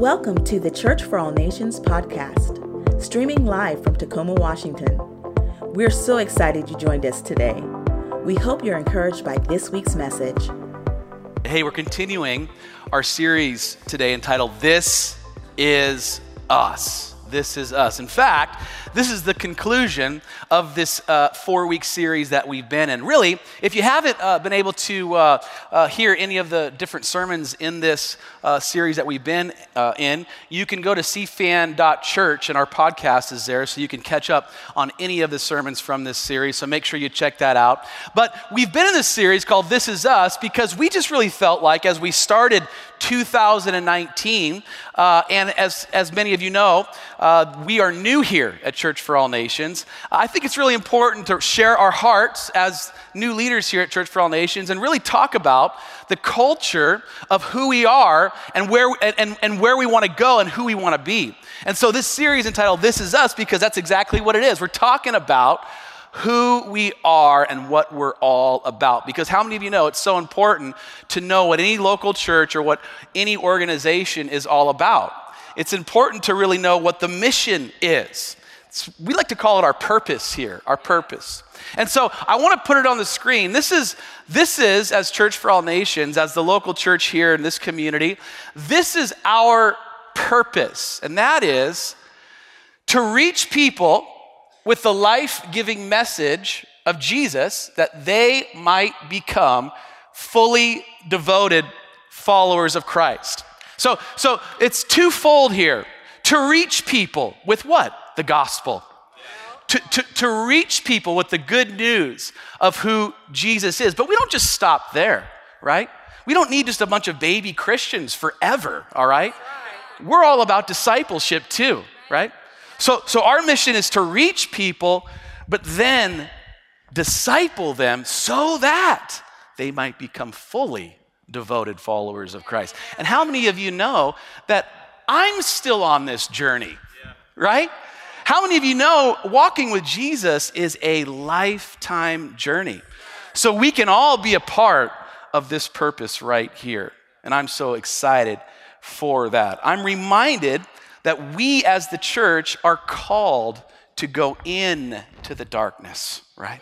Welcome to the Church for All Nations podcast, streaming live from Tacoma, Washington. We're so excited you joined us today. We hope you're encouraged by this week's message. Hey, we're continuing our series today entitled This Is Us. This is Us. In fact, this is the conclusion of this uh, four week series that we've been in. Really, if you haven't uh, been able to uh, uh hear any of the different sermons in this uh, series that we've been uh, in, you can go to cfan.church and our podcast is there so you can catch up on any of the sermons from this series. So make sure you check that out. But we've been in this series called This Is Us because we just really felt like as we started 2019, uh, and as, as many of you know, uh, we are new here at Church for All Nations. I think it's really important to share our hearts as new leaders here at Church for All Nations and really talk about the culture of who we are and where, and, and where we want to go and who we want to be. And so this series entitled This Is Us because that's exactly what it is. We're talking about who we are and what we're all about. Because how many of you know it's so important to know what any local church or what any organization is all about? It's important to really know what the mission is we like to call it our purpose here, our purpose. And so I want to put it on the screen. This is, this is, as Church for All Nations, as the local church here in this community, this is our purpose. And that is to reach people with the life giving message of Jesus that they might become fully devoted followers of Christ. So, so it's twofold here to reach people with what? the gospel. To, to, to reach people with the good news of who Jesus is. But we don't just stop there, right? We don't need just a bunch of baby Christians forever, all right? We're all about discipleship too, right? So, so our mission is to reach people, but then disciple them so that they might become fully devoted followers of Christ. And how many of you know that I'm still on this journey, right? How many of you know walking with Jesus is a lifetime journey? So we can all be a part of this purpose right here. And I'm so excited for that. I'm reminded that we as the church are called to go in to the darkness, right?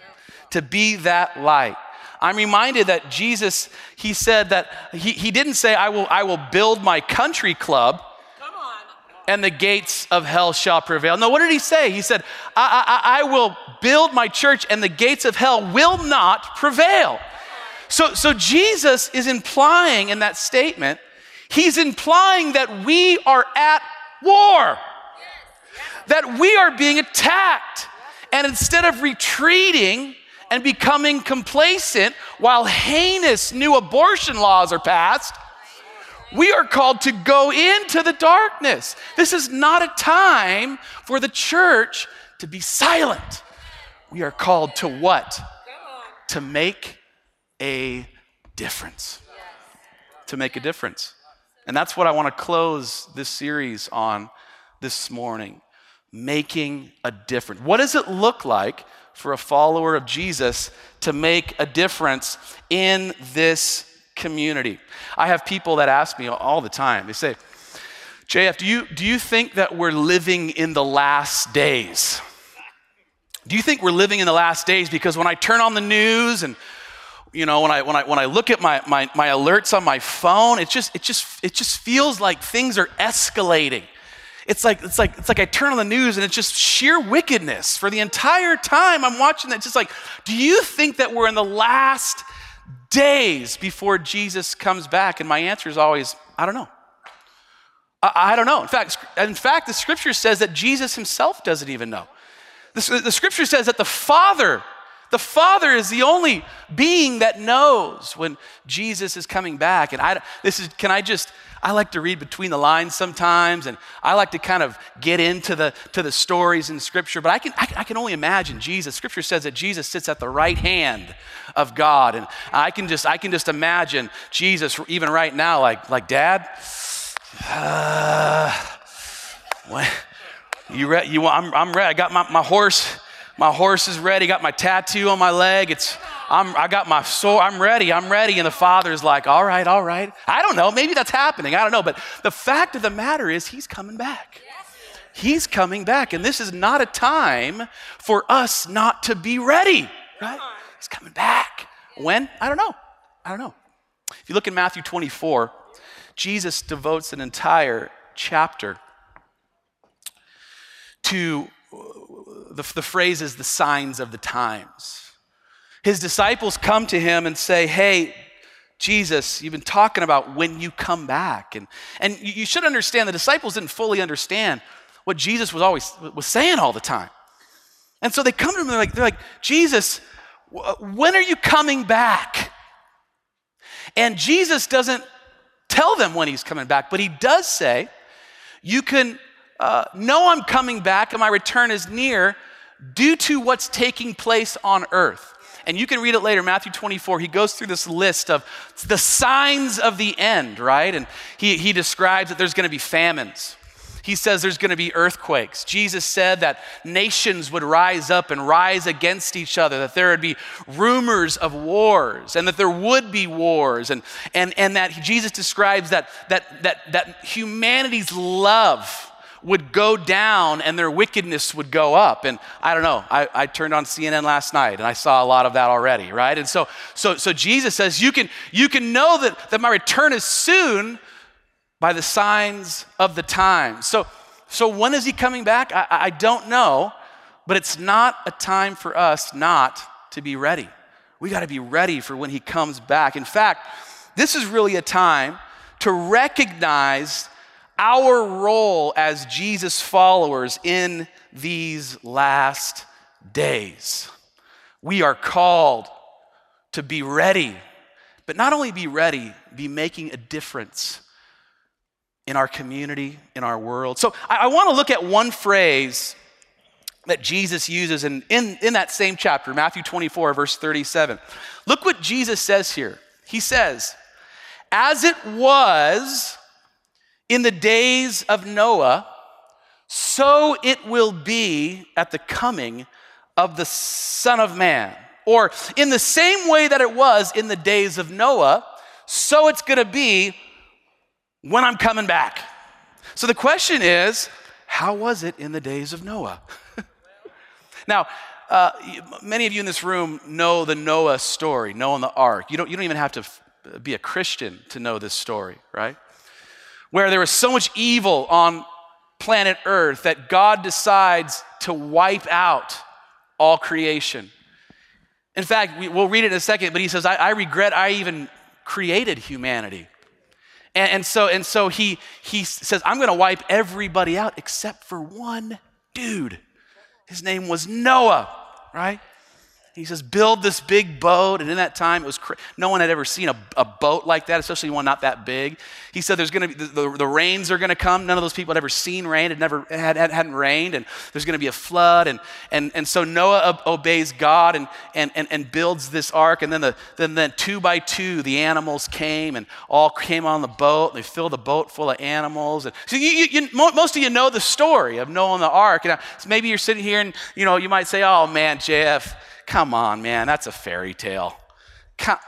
To be that light. I'm reminded that Jesus, he said that he, he didn't say, I will, I will build my country club and the gates of hell shall prevail. No, what did he say? He said, I, I, I will build my church and the gates of hell will not prevail. So, so Jesus is implying in that statement, he's implying that we are at war, that we are being attacked. And instead of retreating and becoming complacent while heinous new abortion laws are passed, we are called to go into the darkness. This is not a time for the church to be silent. We are called to what? To make a difference. To make a difference. And that's what I want to close this series on this morning making a difference. What does it look like for a follower of Jesus to make a difference in this community. I have people that ask me all the time, they say, JF, do you, do you think that we're living in the last days? Do you think we're living in the last days? Because when I turn on the news and you know, when I, when I, when I look at my, my, my alerts on my phone, it just, it, just, it just feels like things are escalating. It's like, it's, like, it's like I turn on the news and it's just sheer wickedness for the entire time I'm watching that. It's just like, do you think that we're in the last days before Jesus comes back? And my answer is always, I don't know. I, I don't know. In fact, in fact, the scripture says that Jesus himself doesn't even know. The, the scripture says that the Father, the Father is the only being that knows when Jesus is coming back. And I, this is, can I just, I like to read between the lines sometimes, and I like to kind of get into the, to the stories in Scripture, but I can, I, can only imagine Jesus. Scripture says that Jesus sits at the right hand of God, and I can just, I can just imagine Jesus even right now, like, like Dad, uh, what, you ready? You, I'm, I'm ready. I got my, my horse my horse is ready, got my tattoo on my leg. It's I'm, I got my sword, I'm ready, I'm ready. And the father's like, all right, all right. I don't know, maybe that's happening, I don't know. But the fact of the matter is, he's coming back. He's coming back. And this is not a time for us not to be ready, right? He's coming back. When? I don't know. I don't know. If you look in Matthew 24, Jesus devotes an entire chapter to the, the phrase is the signs of the times. His disciples come to him and say, Hey, Jesus, you've been talking about when you come back. And, and you should understand the disciples didn't fully understand what Jesus was always was saying all the time. And so they come to him and they're like, they're like Jesus, when are you coming back? And Jesus doesn't tell them when he's coming back, but he does say, You can uh, know I'm coming back and my return is near due to what's taking place on earth. And you can read it later, Matthew 24. He goes through this list of the signs of the end, right? And he, he describes that there's going to be famines. He says there's going to be earthquakes. Jesus said that nations would rise up and rise against each other, that there would be rumors of wars, and that there would be wars, and, and, and that Jesus describes that, that, that, that humanity's love would go down and their wickedness would go up. And I don't know, I, I, turned on CNN last night and I saw a lot of that already, right? And so, so, so Jesus says, you can, you can know that, that my return is soon by the signs of the times. So, so when is he coming back? I, I don't know, but it's not a time for us not to be ready. We got to be ready for when he comes back. In fact, this is really a time to recognize our role as Jesus followers in these last days. We are called to be ready, but not only be ready, be making a difference in our community, in our world. So I, I want to look at one phrase that Jesus uses in, in, in that same chapter, Matthew 24, verse 37. Look what Jesus says here. He says, As it was in the days of Noah, so it will be at the coming of the Son of Man. Or in the same way that it was in the days of Noah, so it's gonna be when I'm coming back. So the question is, how was it in the days of Noah? now, uh, many of you in this room know the Noah story, Noah and the ark. You don't, you don't even have to f- be a Christian to know this story, right? Where there was so much evil on planet Earth that God decides to wipe out all creation. In fact, we, will read it in a second, but he says, I, I regret I even created humanity. And, and, so, and so he, he says, I'm going to wipe everybody out except for one dude. His name was Noah, right? He says, build this big boat. And in that time, it was no one had ever seen a, a, boat like that, especially one not that big. He said, there's going to be, the, the, the, rains are going to come. None of those people had ever seen rain. It never had, had, hadn't rained. And there's going to be a flood. And, and, and so Noah obeys God and, and, and, and builds this ark. And then, the, then, then two by two, the animals came and all came on the boat. And they filled the boat full of animals. And so you, you, you, most of you know the story of Noah and the ark. And so maybe you're sitting here and, you know, you might say, oh man, Jeff, Come on, man, that's a fairy tale. Come,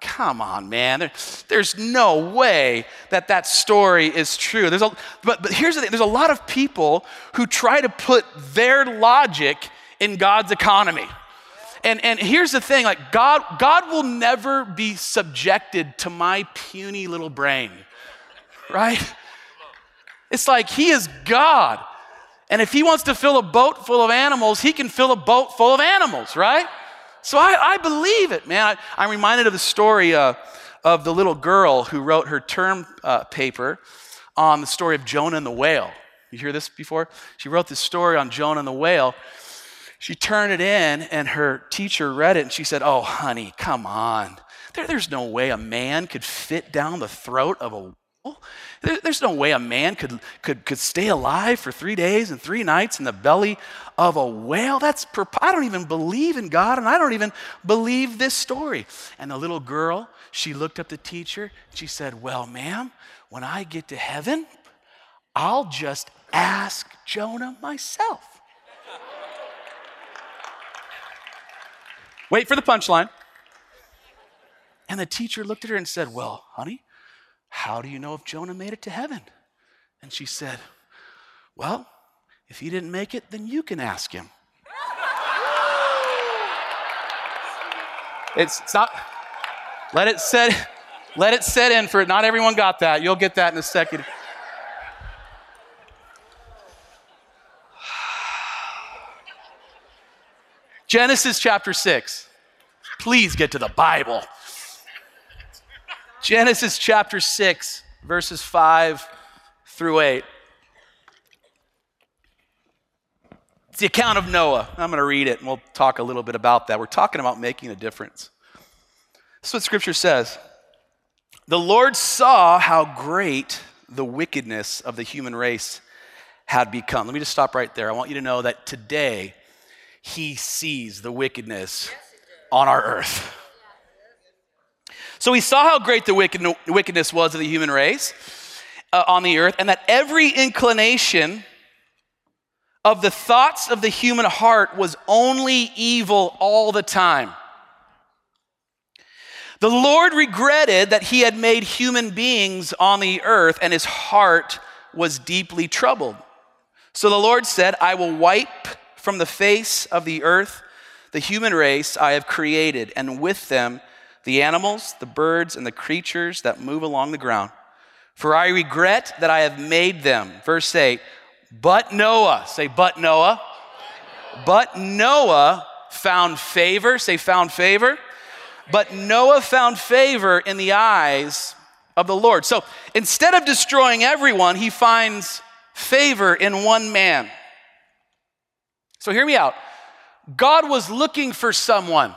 come on, man. There, there's no way that that story is true. There's a, but, but here's the thing there's a lot of people who try to put their logic in God's economy. And, and here's the thing like God, God will never be subjected to my puny little brain, right? It's like He is God. And if he wants to fill a boat full of animals, he can fill a boat full of animals, right? So I, I believe it, man. I, am reminded of the story uh, of the little girl who wrote her term uh, paper on the story of Jonah and the whale. You hear this before? She wrote this story on Jonah and the whale. She turned it in, and her teacher read it, and she said, Oh, honey, come on. There, there's no way a man could fit down the throat of a whale. There's no way a man could, could, could stay alive for three days and three nights in the belly of a whale. That's, I don't even believe in God, and I don't even believe this story. And the little girl, she looked up the teacher. She said, Well, ma'am, when I get to heaven, I'll just ask Jonah myself. Wait for the punchline. And the teacher looked at her and said, Well, honey, how do you know if Jonah made it to heaven? And she said, Well, if he didn't make it, then you can ask him. it's, it's not, let it set, let it set in for it. Not everyone got that. You'll get that in a second. Genesis chapter 6. Please get to the Bible. Genesis chapter 6, verses 5 through 8. It's the account of Noah. I'm going to read it and we'll talk a little bit about that. We're talking about making a difference. This is what scripture says. The Lord saw how great the wickedness of the human race had become. Let me just stop right there. I want you to know that today he sees the wickedness on our earth. So he saw how great the wicked, wickedness was of the human race uh, on the earth, and that every inclination of the thoughts of the human heart was only evil all the time. The Lord regretted that he had made human beings on the earth, and his heart was deeply troubled. So the Lord said, I will wipe from the face of the earth the human race I have created, and with them the animals, the birds, and the creatures that move along the ground. For I regret that I have made them. Verse 8, but Noah, say, but Noah. But Noah found favor, say, found favor. But Noah found favor in the eyes of the Lord. So instead of destroying everyone, he finds favor in one man. So hear me out. God was looking for someone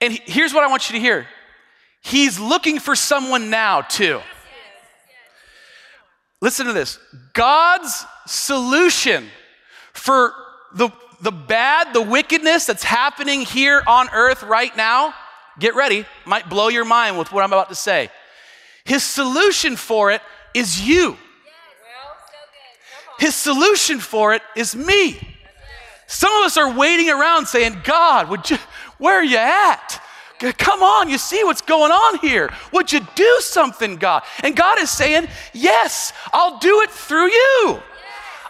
and here's what I want you to hear He's looking for someone now, too. Listen to this God's solution for the, the bad, the wickedness that's happening here on earth right now, get ready, might blow your mind with what I'm about to say. His solution for it is you. His solution for it is me. Some of us are waiting around saying, God, would you, where are you at? Come on, you see what's going on here. Would you do something, God? And God is saying, Yes, I'll do it through you.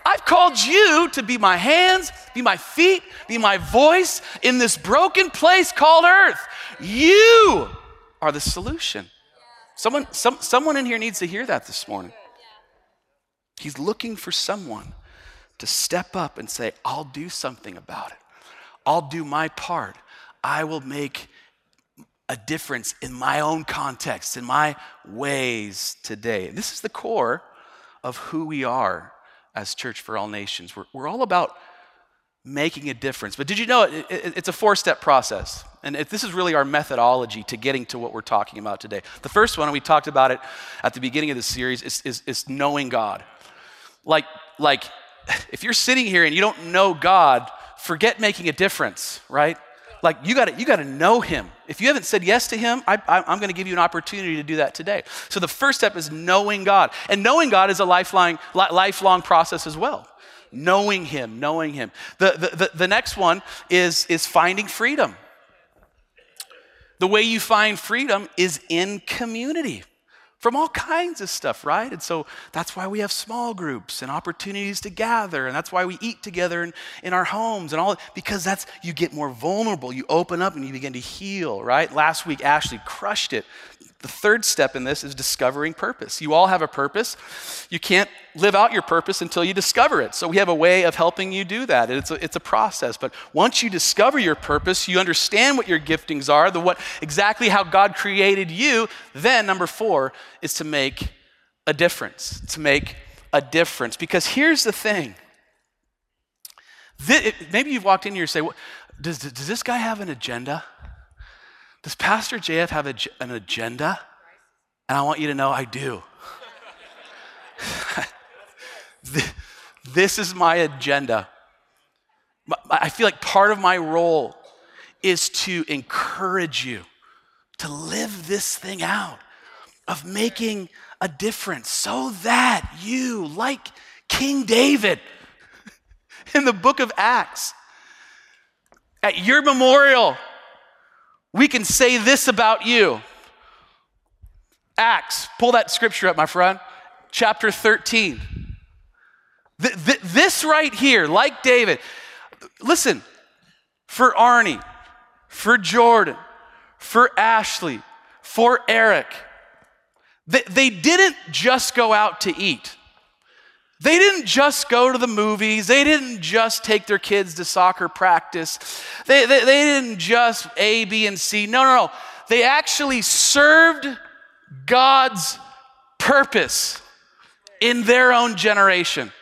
I've called you to be my hands, be my feet, be my voice in this broken place called earth. You are the solution. Someone, some, someone in here needs to hear that this morning. He's looking for someone to step up and say, I'll do something about it. I'll do my part. I will make a difference in my own context, in my ways today. This is the core of who we are as Church for All Nations. We're, we're all about making a difference. But did you know it, it, it's a four step process? And it, this is really our methodology to getting to what we're talking about today. The first one, and we talked about it at the beginning of the series, is, is, is knowing God. Like, like, if you're sitting here and you don't know God, forget making a difference, right? Like you got you to know Him. If you haven't said yes to Him, I, am going to give you an opportunity to do that today. So the first step is knowing God, and knowing God is a lifelong lifelong process as well. Knowing Him, knowing Him. The, the, the, the next one is is finding freedom. The way you find freedom is in community from all kinds of stuff, right? And so that's why we have small groups and opportunities to gather, and that's why we eat together in, in our homes and all, because that's, you get more vulnerable. You open up and you begin to heal, right? Last week, Ashley crushed it the third step in this is discovering purpose. You all have a purpose. You can't live out your purpose until you discover it. So we have a way of helping you do that. It's a, it's a process. But once you discover your purpose, you understand what your giftings are, the what exactly how God created you, then number 4 is to make a difference. To make a difference. Because here's the thing. This, it, maybe you've walked in here and say, well, does, does this guy have an agenda? Does Pastor JF have a, an agenda? And I want you to know I do. this is my agenda. I feel like part of my role is to encourage you to live this thing out of making a difference so that you, like King David in the book of Acts, at your memorial, we can say this about you. Acts, pull that scripture up, my friend. Chapter 13. Th- th- this right here, like David, listen, for Arnie, for Jordan, for Ashley, for Eric, they, they didn't just go out to eat. They didn't just go to the movies. They didn't just take their kids to soccer practice. They, they, they didn't just A, B, and C. No, no, no. They actually served God's purpose in their own generation.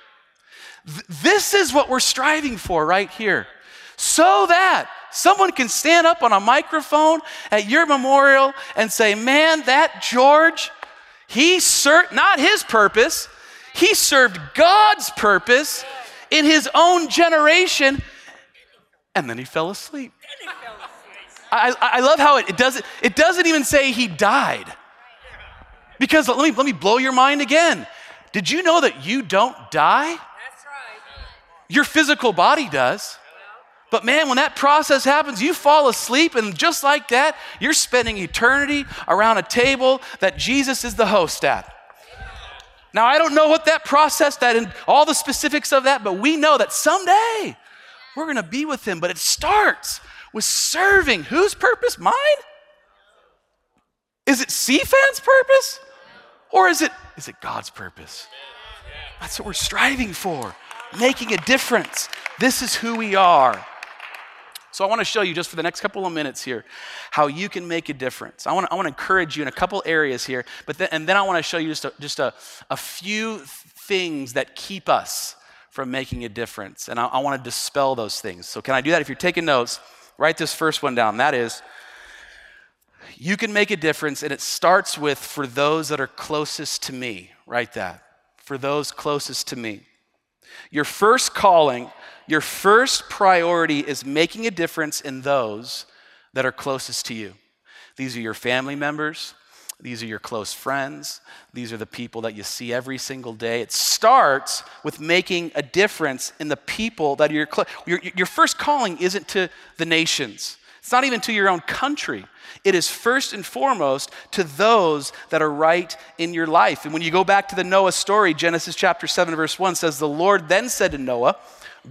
Th- this is what we're striving for right here. So that someone can stand up on a microphone at your memorial and say, Man, that George, he served not his purpose, he served God's purpose in his own generation, and then he fell asleep. I, I love how it, it, doesn't, it doesn't even say he died. Because let me, let me blow your mind again. Did you know that you don't die? Your physical body does. But man, when that process happens, you fall asleep, and just like that, you're spending eternity around a table that Jesus is the host at. Now, I don't know what that process, that and all the specifics of that, but we know that someday we're going to be with him. But it starts with serving. Whose purpose? Mine? Is it CFAN's purpose? Or is it, is it God's purpose? That's what we're striving for, making a difference. This is who we are. So I want to show you just for the next couple of minutes here how you can make a difference. I want to, I want to encourage you in a couple areas here, but then, and then I want to show you just a, just a, a few things that keep us from making a difference. And I, I want to dispel those things. So can I do that? If you're taking notes, write this first one down. That is, you can make a difference, and it starts with for those that are closest to me. Write that. For those closest to me. Your first calling your first priority is making a difference in those that are closest to you. These are your family members, these are your close friends, these are the people that you see every single day. It starts with making a difference in the people that are close. Your, your first calling isn't to the nations. It's not even to your own country. It is first and foremost to those that are right in your life. And when you go back to the Noah story, Genesis chapter 7, verse 1 says, The Lord then said to Noah,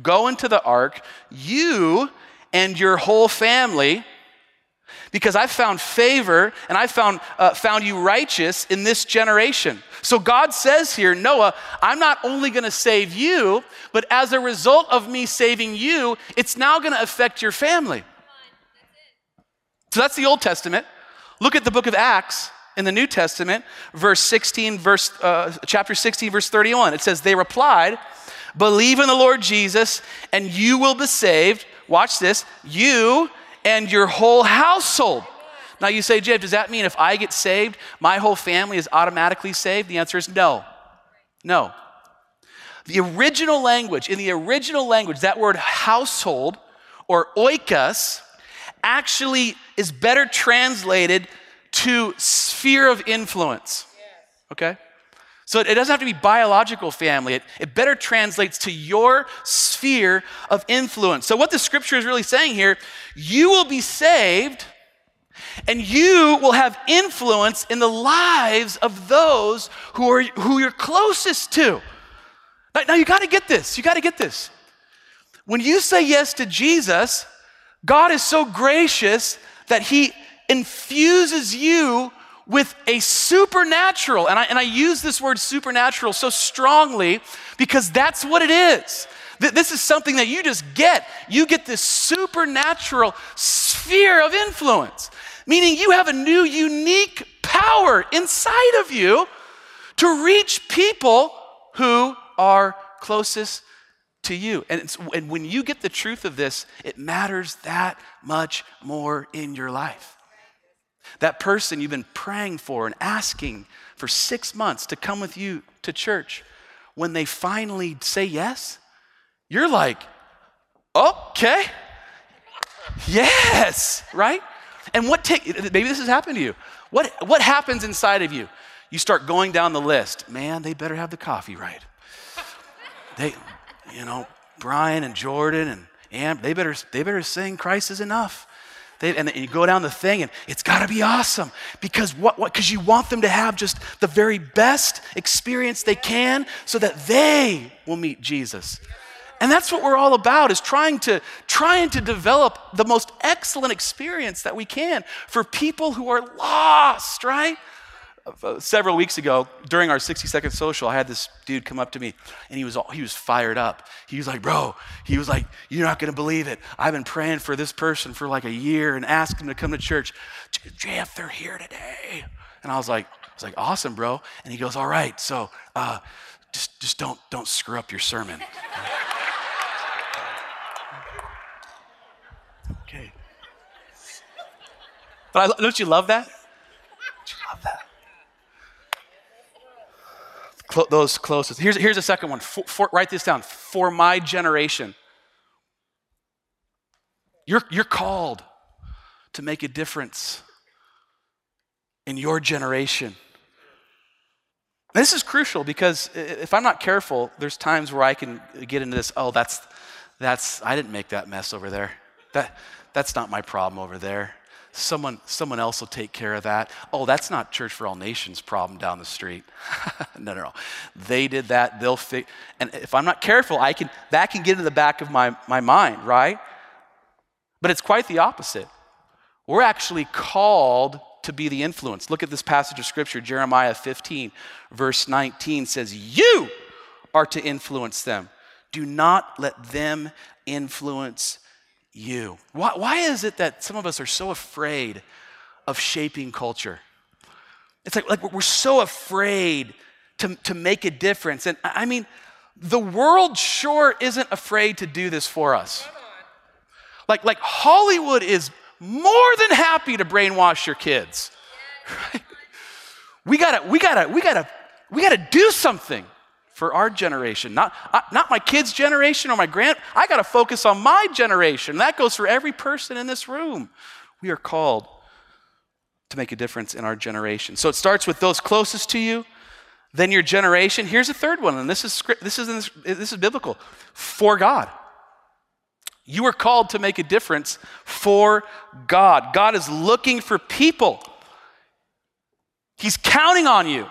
Go into the ark, you and your whole family, because I've found favor and I've found, uh, found you righteous in this generation. So God says here, Noah, I'm not only going to save you, but as a result of me saving you, it's now going to affect your family. So that's the Old Testament. Look at the book of Acts in the New Testament, verse 16, verse, uh, chapter 16, verse 31. It says, They replied, Believe in the Lord Jesus, and you will be saved. Watch this you and your whole household. Now you say, Jeff, does that mean if I get saved, my whole family is automatically saved? The answer is no. No. The original language, in the original language, that word household or oikos actually is better translated to sphere of influence. Okay? So it doesn't have to be biological family. It, it better translates to your sphere of influence. So, what the scripture is really saying here, you will be saved and you will have influence in the lives of those who, are, who you're closest to. Now, now you got to get this. You got to get this. When you say yes to Jesus, God is so gracious that He infuses you with a supernatural, and I, and I use this word supernatural so strongly because that's what it is. This is something that you just get. You get this supernatural sphere of influence, meaning you have a new, unique power inside of you to reach people who are closest to you. And, and when you get the truth of this, it matters that much more in your life. That person you've been praying for and asking for six months to come with you to church, when they finally say yes, you're like, okay, yes, right? And what take, maybe this has happened to you. What, what happens inside of you? You start going down the list. Man, they better have the coffee right. They, you know, Brian and Jordan and they better, they better sing Christ is enough. They, and you go down the thing, and it's got to be awesome because what? Because you want them to have just the very best experience they can, so that they will meet Jesus. And that's what we're all about is trying to trying to develop the most excellent experience that we can for people who are lost, right? Several weeks ago during our 60 second social i had this dude come up to me and he was all, he was fired up. He was like bro he was like you're not going to believe it. I've been praying for this person for like a year and asked him to come to church. Jeff they're here today. And i was like i was like awesome bro. And he goes all right so uh, just just don't don't screw up your sermon. Okay. But I, don't you love that? Don't you love that Cl- those closest. Here's, here's a second one. For, for, write this down. For my generation. You're, you're called to make a difference in your generation. This is crucial because if I'm not careful, there's times where I can get into this, oh, that's, that's, I didn't make that mess over there. That, that's not my problem over there. Someone, someone else will take care of that. Oh, that's not Church for All Nations problem down the street. no, no, no. They did that. They'll fix. And if I'm not careful, I can that can get in the back of my, my mind, right? But it's quite the opposite. We're actually called to be the influence. Look at this passage of scripture, Jeremiah 15, verse 19 says, You are to influence them. Do not let them influence you. Why, why is it that some of us are so afraid of shaping culture? It's like, like we're so afraid to, to make a difference. And I mean, the world sure isn't afraid to do this for us. Like, like Hollywood is more than happy to brainwash your kids. Right? We gotta, we gotta, we gotta, we gotta do something for our generation, not, not my kids' generation or my grand. I got to focus on my generation. That goes for every person in this room. We are called to make a difference in our generation. So it starts with those closest to you, then your generation. Here's a third one, and this is this is this is biblical. For God. You are called to make a difference for God. God is looking for people. He's counting on you.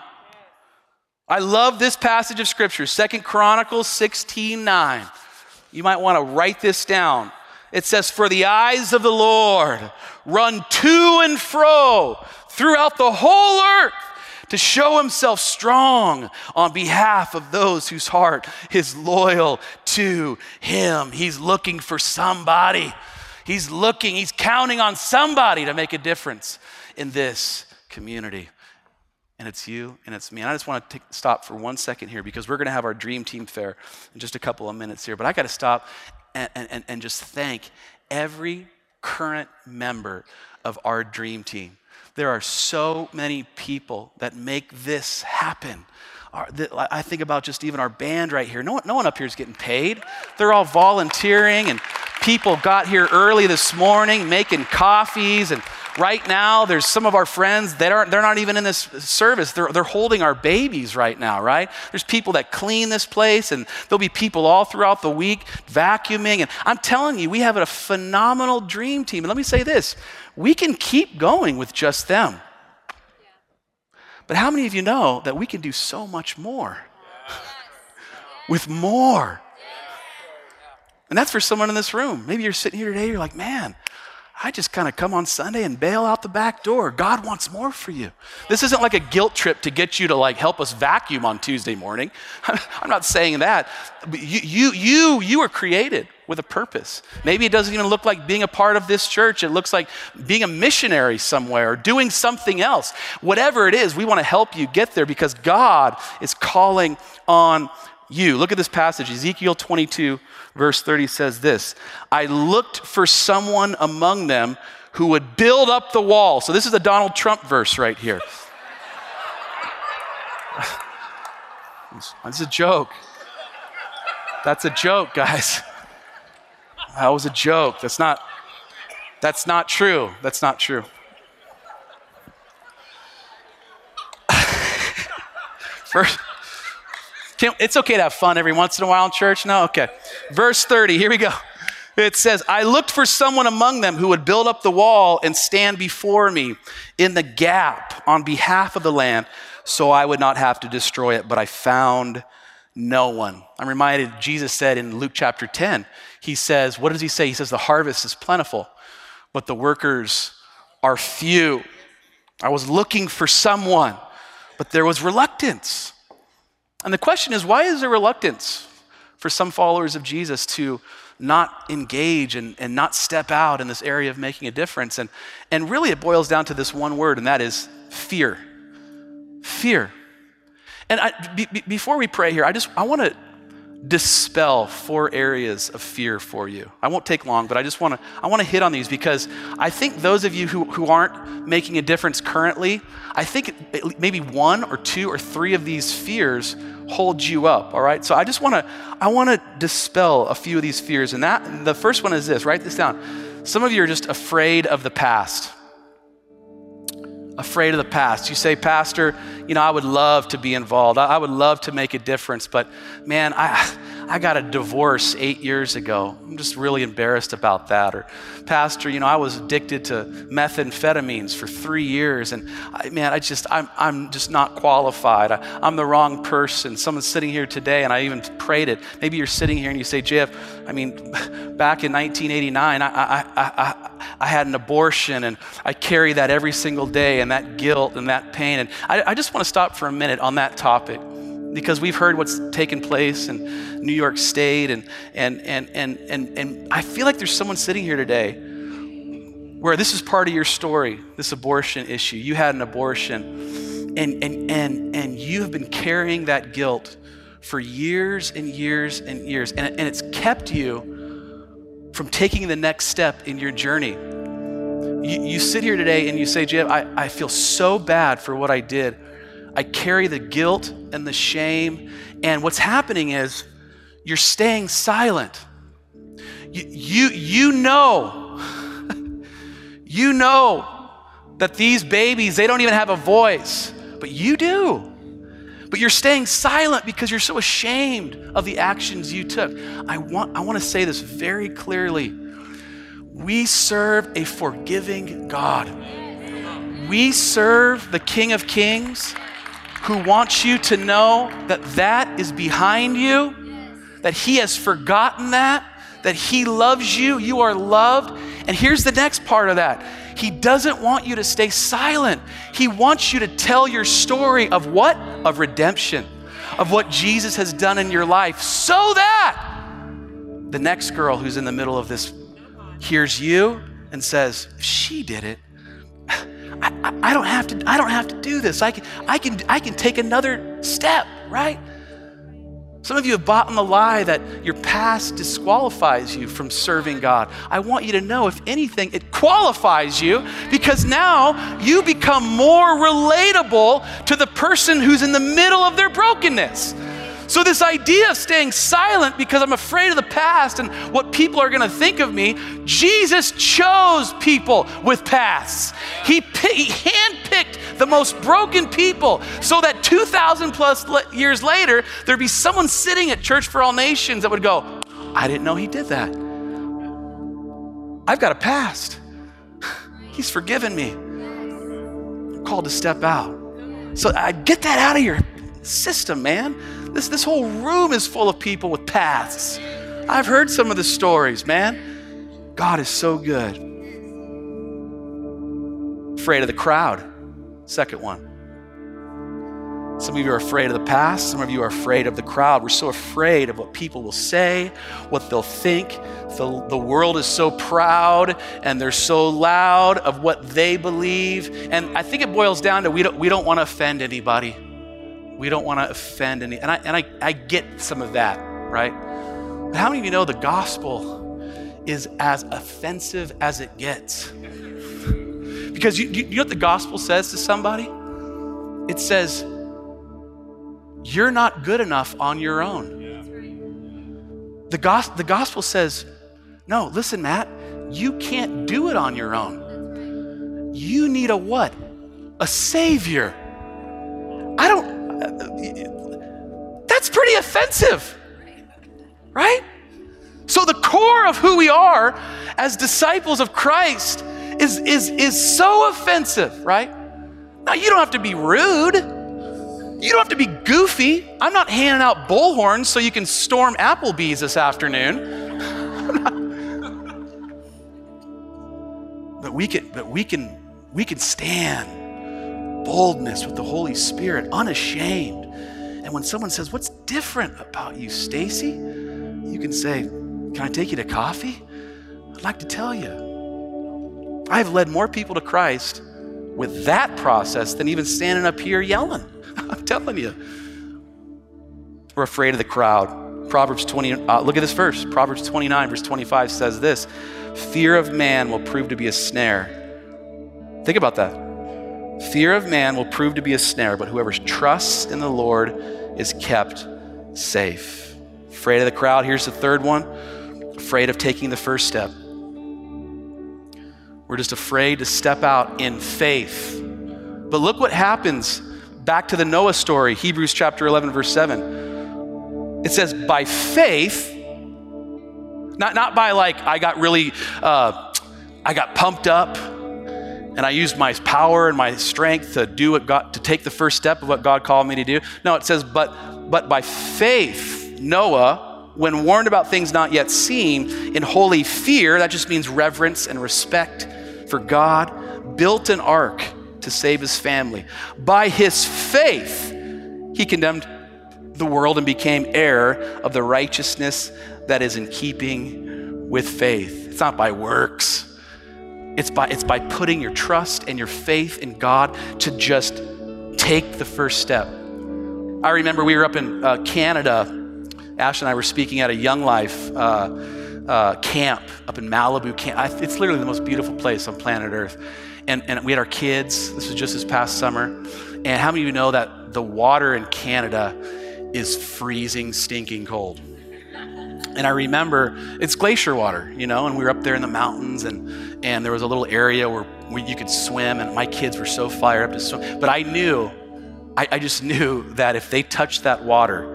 I love this passage of scripture, Second Chronicles 16 9. You might want to write this down. It says, For the eyes of the Lord run to and fro throughout the whole earth to show himself strong on behalf of those whose heart is loyal to him. He's looking for somebody. He's looking, he's counting on somebody to make a difference in this community and it's you and it's me. And I just want to take, stop for one second here because we're going to have our dream team fair in just a couple of minutes here. But I got to stop and, and, and just thank every current member of our dream team. There are so many people that make this happen. I think about just even our band right here. No one, no one up here is getting paid. They're all volunteering, and people got here early this morning making coffees and Right now, there's some of our friends that aren't, they're not even in this service. They're, they're holding our babies right now, right? There's people that clean this place, and there'll be people all throughout the week vacuuming. And I'm telling you, we have a phenomenal dream team. And let me say this we can keep going with just them. But how many of you know that we can do so much more? with more. And that's for someone in this room. Maybe you're sitting here today, you're like, man, I just kind of come on Sunday and bail out the back door. God wants more for you. This isn't like a guilt trip to get you to like help us vacuum on Tuesday morning. I'm not saying that. You, you, you, you are created with a purpose. Maybe it doesn't even look like being a part of this church. It looks like being a missionary somewhere or doing something else. Whatever it is, we want to help you get there because God is calling on you. Look at this passage, Ezekiel 22, verse 30 says this I looked for someone among them who would build up the wall. So this is a Donald Trump verse right here. That's a joke. That's a joke, guys. That was a joke. That's not that's not true. That's not true. First can, it's okay to have fun every once in a while in church. No? Okay. Verse 30, here we go. It says, I looked for someone among them who would build up the wall and stand before me in the gap on behalf of the land so I would not have to destroy it, but I found no one. I'm reminded, Jesus said in Luke chapter 10, he says, What does he say? He says, The harvest is plentiful, but the workers are few. I was looking for someone, but there was reluctance. And the question is, why is there reluctance for some followers of Jesus to not engage and, and not step out in this area of making a difference? And, and really, it boils down to this one word, and that is fear. Fear. And I, be, before we pray here, I just I want to dispel four areas of fear for you. I won't take long, but I just want to I want to hit on these because I think those of you who, who aren't making a difference currently, I think maybe one or two or three of these fears hold you up, all right? So I just want to I want to dispel a few of these fears and that the first one is this, write this down. Some of you are just afraid of the past afraid of the past. You say, Pastor, you know, I would love to be involved. I, would love to make a difference, but man, I, I got a divorce eight years ago. I'm just really embarrassed about that. Or, Pastor, you know, I was addicted to methamphetamines for three years, and I, man, I just, I'm, I'm just not qualified. I, am the wrong person. Someone's sitting here today, and I even prayed it. Maybe you're sitting here and you say, Jeff, I mean, back in 1989, I, I, I, I, had an abortion, and I carry that every single day, and that guilt and that pain. And I, I just want to stop for a minute on that topic because we've heard what's taken place in New York State, and, and, and, and, and, and I feel like there's someone sitting here today where this is part of your story, this abortion issue. You had an abortion, and, and, and, and you have been carrying that guilt for years and years and years, and, and it's kept you from taking the next step in your journey. You, you sit here today and you say, Jim, I, I feel so bad for what I did. I carry the guilt and the shame. And what's happening is you're staying silent. You, you, you know, you know that these babies, they don't even have a voice, but you do. But you're staying silent because you're so ashamed of the actions you took. I want, I want to say this very clearly. We serve a forgiving God. We serve the King of Kings who wants you to know that that is behind you, that He has forgotten that, that He loves you, you are loved. And here's the next part of that He doesn't want you to stay silent. He wants you to tell your story of what? Of redemption, of what Jesus has done in your life, so that the next girl who's in the middle of this hears you and says, She did it. I, I, don't have to, I don't have to do this. I can, I, can, I can take another step, right? Some of you have bought in the lie that your past disqualifies you from serving God. I want you to know, if anything, it qualifies you because now you become more relatable to the person who's in the middle of their brokenness. So, this idea of staying silent because I'm afraid of the past and what people are going to think of me, Jesus chose people with pasts. He, he handpicked the most broken people so that 2,000 plus years later, there'd be someone sitting at Church for All Nations that would go, I didn't know he did that. I've got a past. He's forgiven me. I'm called to step out. So I get that out of your system, man. This, this whole room is full of people with paths. I've heard some of the stories, man. God is so good. Afraid of the crowd. Second one. Some of you are afraid of the past. Some of you are afraid of the crowd. We're so afraid of what people will say, what they'll think. The, the world is so proud and they're so loud of what they believe. And I think it boils down to we don't, we don't want to offend anybody. We don't want to offend any. And, I, and I, I get some of that, right? But how many of you know the gospel is as offensive as it gets? Because you, you know what the gospel says to somebody? It says, You're not good enough on your own. The, gos- the gospel says, No, listen, Matt, you can't do it on your own. You need a what? A savior. That's pretty offensive, right? So, the core of who we are as disciples of Christ is, is, is so offensive, right? Now, you don't have to be rude. You don't have to be goofy. I'm not handing out bullhorns so you can storm Applebee's this afternoon. but we can, but we can, we can stand boldness with the Holy Spirit, unashamed. And when someone says, "What's different about you, Stacy?" You can say, "Can I take you to coffee?" I'd like to tell you, I've led more people to Christ with that process than even standing up here yelling. I'm telling you. We're afraid of the crowd. Proverbs 20, uh, look at this verse. Proverbs 29, verse 25 says this Fear of man will prove to be a snare. Think about that. Fear of man will prove to be a snare, but whoever trusts in the Lord is kept safe. Afraid of the crowd. Here's the third one afraid of taking the first step. We're just afraid to step out in faith. But look what happens back to the Noah story, Hebrews chapter 11, verse 7. It says, by faith, not, not by like, I got really, uh, I got pumped up and I used my power and my strength to do what God, to take the first step of what God called me to do. No, it says, but, but by faith, Noah, when warned about things not yet seen, in holy fear, that just means reverence and respect for God, built an ark to save his family. By his faith, he condemned the world and became heir of the righteousness that is in keeping with faith. It's not by works. It's by, it's by putting your trust and your faith in God to just take the first step. I remember we were up in uh, Canada. Ash and I were speaking at a Young Life uh, uh, camp up in Malibu. Camp. It's literally the most beautiful place on planet Earth and, and we had our kids. This was just this past summer. And how many of you know that the water in Canada is freezing, stinking cold? And I remember it's glacier water, you know, and we were up there in the mountains, and, and there was a little area where, where you could swim, and my kids were so fired up to swim. But I knew, I, I just knew that if they touched that water,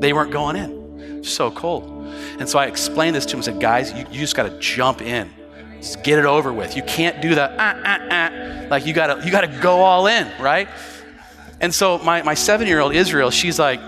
they weren't going in. So cold. And so I explained this to them. I said, guys, you, you just got to jump in. Just get it over with. You can't do that. ah, ah, ah. Like you gotta, you gotta go all in, right? And so my, my seven-year-old Israel, she's like,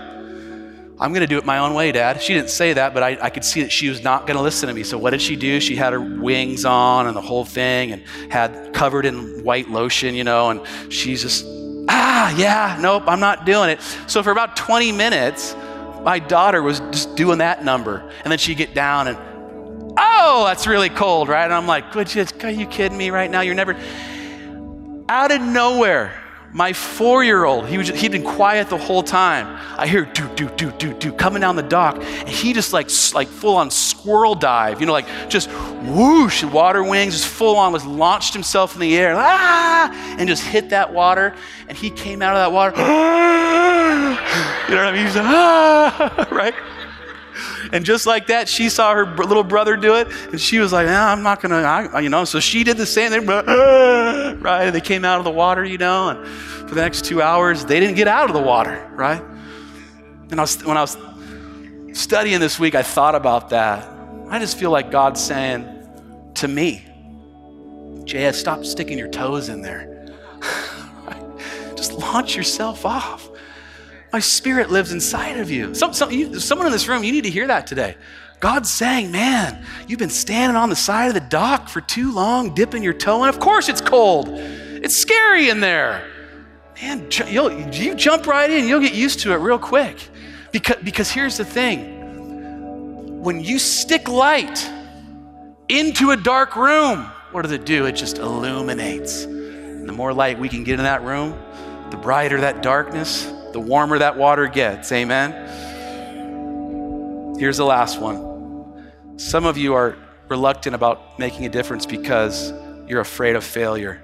I'm going to do it my own way, Dad. She didn't say that, but I, I could see that she was not going to listen to me. So what did she do? She had her wings on and the whole thing and had covered in white lotion, you know, and she's just, ah, yeah, nope, I'm not doing it. So for about 20 minutes, my daughter was just doing that number. And then she'd get down and oh, that's really cold, right? And I'm like, are you kidding me right now? You're never. Out of nowhere, my four year old, he was he'd been quiet the whole time. I hear do, do, do, do, do coming down the dock. And he just like, like full on squirrel dive, you know, like just whoosh, water wings, just full on, was launched himself in the air, ah, and just hit that water. And he came out of that water, you know what I mean? He's like, ah, right? And just like that, she saw her little brother do it, and she was like, I'm not gonna, I, you know. So she did the same thing, ah, right? They came out of the water, you know, and for the next two hours, they didn't get out of the water, right? And I was, when I was studying this week, I thought about that. I just feel like God's saying to me, JF, stop sticking your toes in there. just launch yourself off. My spirit lives inside of you. Some, some, you. Someone in this room, you need to hear that today. God's saying, man, you've been standing on the side of the dock for too long, dipping your toe in. Of course it's cold. It's scary in there. Man, you jump right in, you'll get used to it real quick. Because, because here's the thing when you stick light into a dark room, what does it do? It just illuminates. And the more light we can get in that room, the brighter that darkness, the warmer that water gets. Amen? Here's the last one. Some of you are reluctant about making a difference because you're afraid of failure.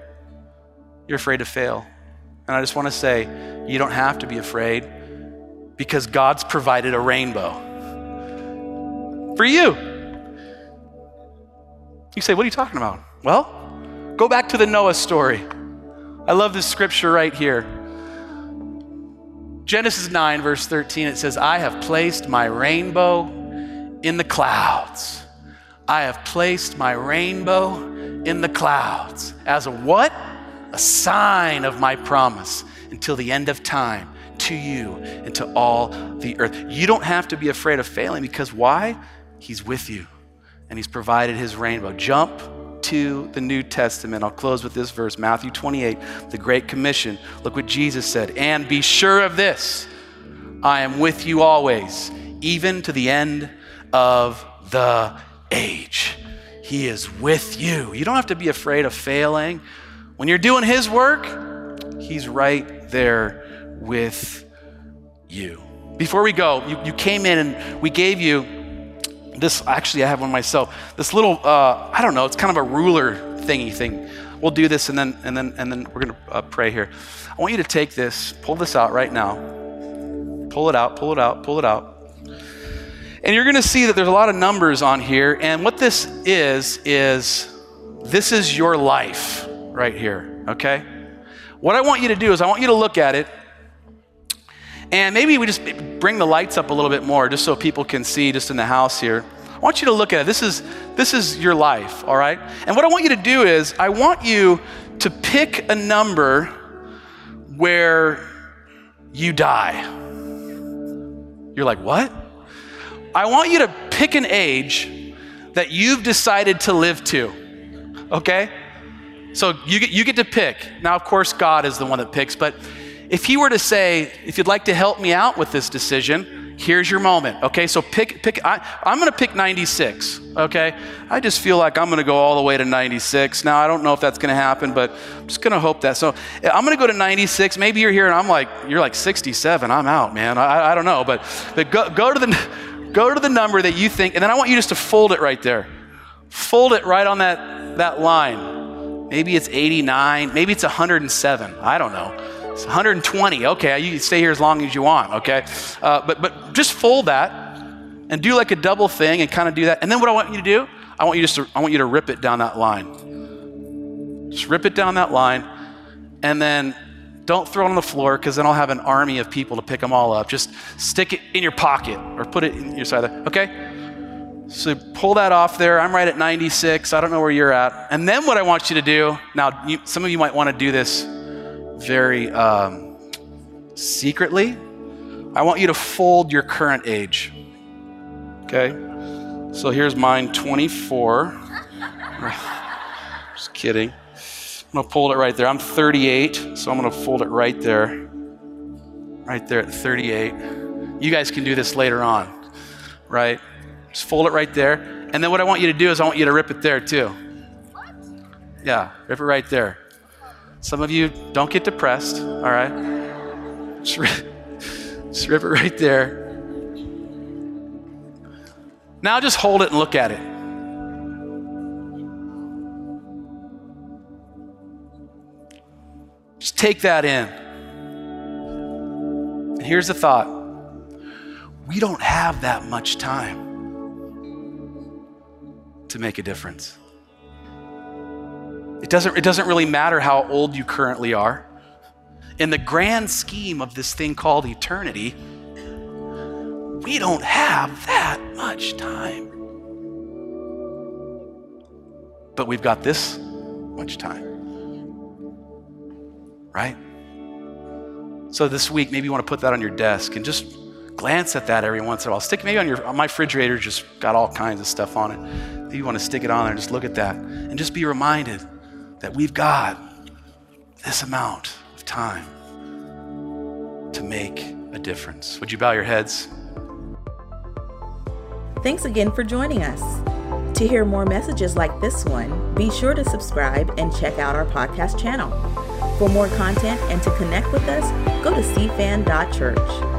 You're afraid to fail. And I just want to say, you don't have to be afraid because God's provided a rainbow for you. You say, What are you talking about? Well, go back to the Noah story. I love this scripture right here. Genesis 9, verse 13, it says, I have placed my rainbow in the clouds. I have placed my rainbow in the clouds as a what? A sign of my promise until the end of time to you and to all the earth. You don't have to be afraid of failing because why? He's with you and He's provided His rainbow. Jump to the New Testament. I'll close with this verse Matthew 28, the Great Commission. Look what Jesus said. And be sure of this I am with you always, even to the end of the age. He is with you. You don't have to be afraid of failing. When you're doing His work, He's right there with you. Before we go, you, you came in and we gave you this. Actually, I have one myself. This little, uh, I don't know, it's kind of a ruler thingy thing. We'll do this and then, and then, and then we're going to uh, pray here. I want you to take this, pull this out right now. Pull it out, pull it out, pull it out. And you're going to see that there's a lot of numbers on here. And what this is, is this is your life right here, okay? What I want you to do is I want you to look at it. And maybe we just bring the lights up a little bit more just so people can see just in the house here. I want you to look at it. This is, this is your life, all right? And what I want you to do is I want you to pick a number where you die. You're like, what? I want you to pick an age that you've decided to live to, okay? So you get, you get to pick. Now, of course, God is the one that picks, but if He were to say, if you'd like to help me out with this decision, here's your moment, okay? So pick, pick, I, I'm gonna pick 96, okay? I just feel like I'm gonna go all the way to 96. Now, I don't know if that's gonna happen, but I'm just gonna hope that. So I'm gonna go to 96. Maybe you're here and I'm like, you're like 67. I'm out, man. I, I don't know, but, but go, go to the, Go to the number that you think, and then I want you just to fold it right there. Fold it right on that, that line. Maybe it's 89, maybe it's 107. I don't know. It's 120. Okay, you can stay here as long as you want, okay? Uh, but, but just fold that and do like a double thing and kind of do that. And then what I want you to do, I want you just to, I want you to rip it down that line. Just rip it down that line and then don't throw it on the floor because then I'll have an army of people to pick them all up. Just stick it in your pocket or put it in your side. There. Okay? So pull that off there. I'm right at 96. I don't know where you're at. And then what I want you to do now, you, some of you might want to do this very um, secretly. I want you to fold your current age. Okay? So here's mine 24. Just kidding. I'm going to fold it right there. I'm 38, so I'm going to fold it right there. Right there at 38. You guys can do this later on, right? Just fold it right there. And then what I want you to do is I want you to rip it there too. What? Yeah, rip it right there. Some of you don't get depressed, all right? Just rip, just rip it right there. Now just hold it and look at it. Just take that in. And here's the thought we don't have that much time to make a difference. It doesn't, it doesn't really matter how old you currently are. In the grand scheme of this thing called eternity, we don't have that much time. But we've got this much time right? So this week, maybe you want to put that on your desk and just glance at that every once in a while. Stick maybe on your my refrigerator, just got all kinds of stuff on it. Maybe you want to stick it on there and just look at that and just be reminded that we've got this amount of time to make a difference. Would you bow your heads? Thanks again for joining us. To hear more messages like this one, be sure to subscribe and check out our podcast channel. For more content and to connect with us, go to cfan.church.